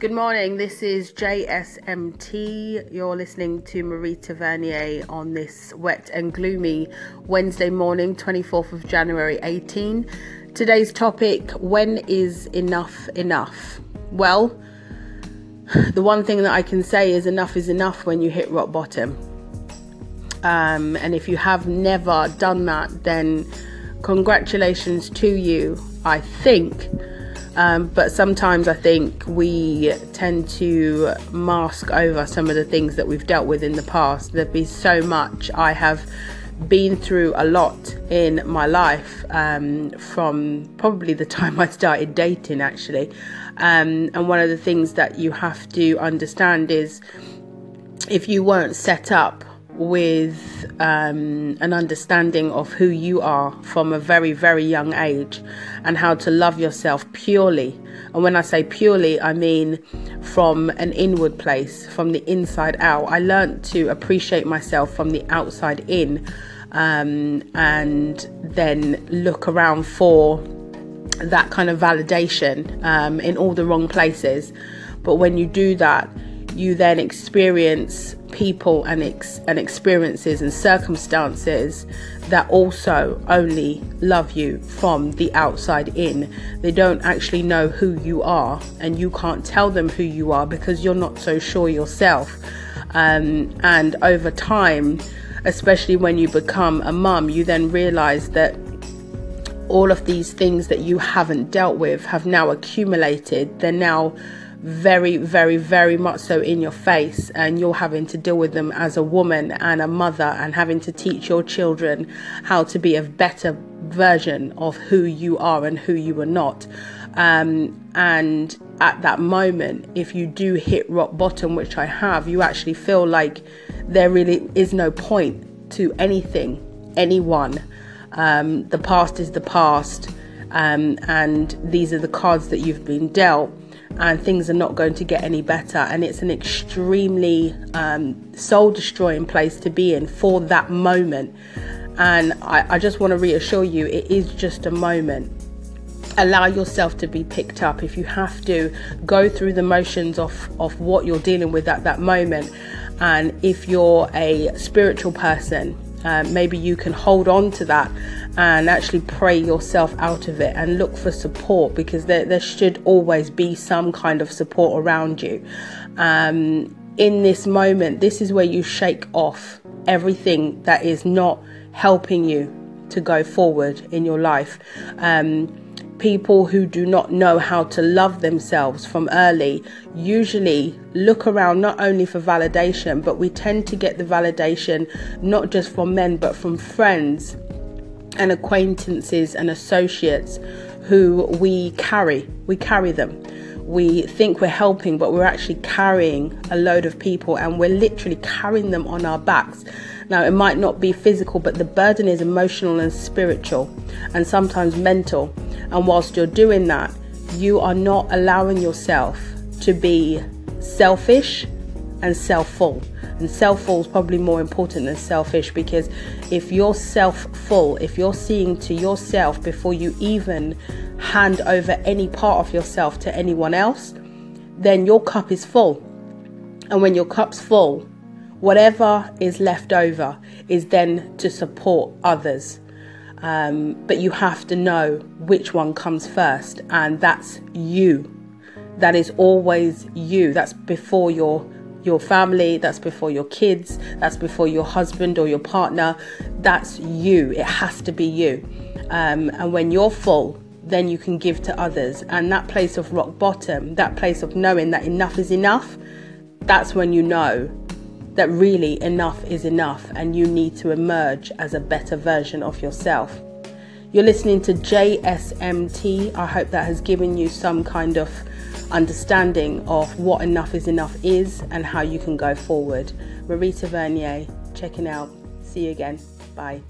Good morning, this is JSMT. You're listening to Marita Vernier on this wet and gloomy Wednesday morning, 24th of January 18. Today's topic When is enough enough? Well, the one thing that I can say is enough is enough when you hit rock bottom. Um, and if you have never done that, then congratulations to you. I think um, but sometimes I think we tend to mask over some of the things that we've dealt with in the past. There'd be so much I have been through a lot in my life um, from probably the time I started dating, actually. Um, and one of the things that you have to understand is if you weren't set up with um, an understanding of who you are from a very, very young age and how to love yourself purely. And when I say purely, I mean from an inward place, from the inside out. I learned to appreciate myself from the outside in um, and then look around for that kind of validation um, in all the wrong places. But when you do that, you then experience people and ex- and experiences and circumstances that also only love you from the outside in. They don't actually know who you are, and you can't tell them who you are because you're not so sure yourself. Um, and over time, especially when you become a mum, you then realize that all of these things that you haven't dealt with have now accumulated. They're now very, very, very much so in your face, and you're having to deal with them as a woman and a mother, and having to teach your children how to be a better version of who you are and who you are not. Um, and at that moment, if you do hit rock bottom, which I have, you actually feel like there really is no point to anything, anyone. Um, the past is the past, um, and these are the cards that you've been dealt and things are not going to get any better. And it's an extremely um, soul destroying place to be in for that moment. And I, I just want to reassure you it is just a moment. Allow yourself to be picked up. If you have to, go through the motions of, of what you're dealing with at that moment. And if you're a spiritual person, uh, maybe you can hold on to that and actually pray yourself out of it and look for support because there, there should always be some kind of support around you. Um, in this moment, this is where you shake off everything that is not helping you to go forward in your life. Um, people who do not know how to love themselves from early usually look around not only for validation, but we tend to get the validation not just from men, but from friends and acquaintances and associates who we carry. We carry them. We think we're helping, but we're actually carrying a load of people and we're literally carrying them on our backs. Now, it might not be physical, but the burden is emotional and spiritual and sometimes mental. And whilst you're doing that, you are not allowing yourself to be selfish and self full. And self full is probably more important than selfish because if you're self full, if you're seeing to yourself before you even hand over any part of yourself to anyone else, then your cup is full. And when your cup's full, whatever is left over is then to support others. Um, but you have to know which one comes first, and that's you. That is always you. That's before your your family, that's before your kids, that's before your husband or your partner. That's you. It has to be you. Um, and when you're full, then you can give to others. And that place of rock bottom, that place of knowing that enough is enough, that's when you know that really enough is enough and you need to emerge as a better version of yourself. You're listening to JSMT. I hope that has given you some kind of understanding of what enough is enough is and how you can go forward. Marita Vernier, checking out. See you again. Bye.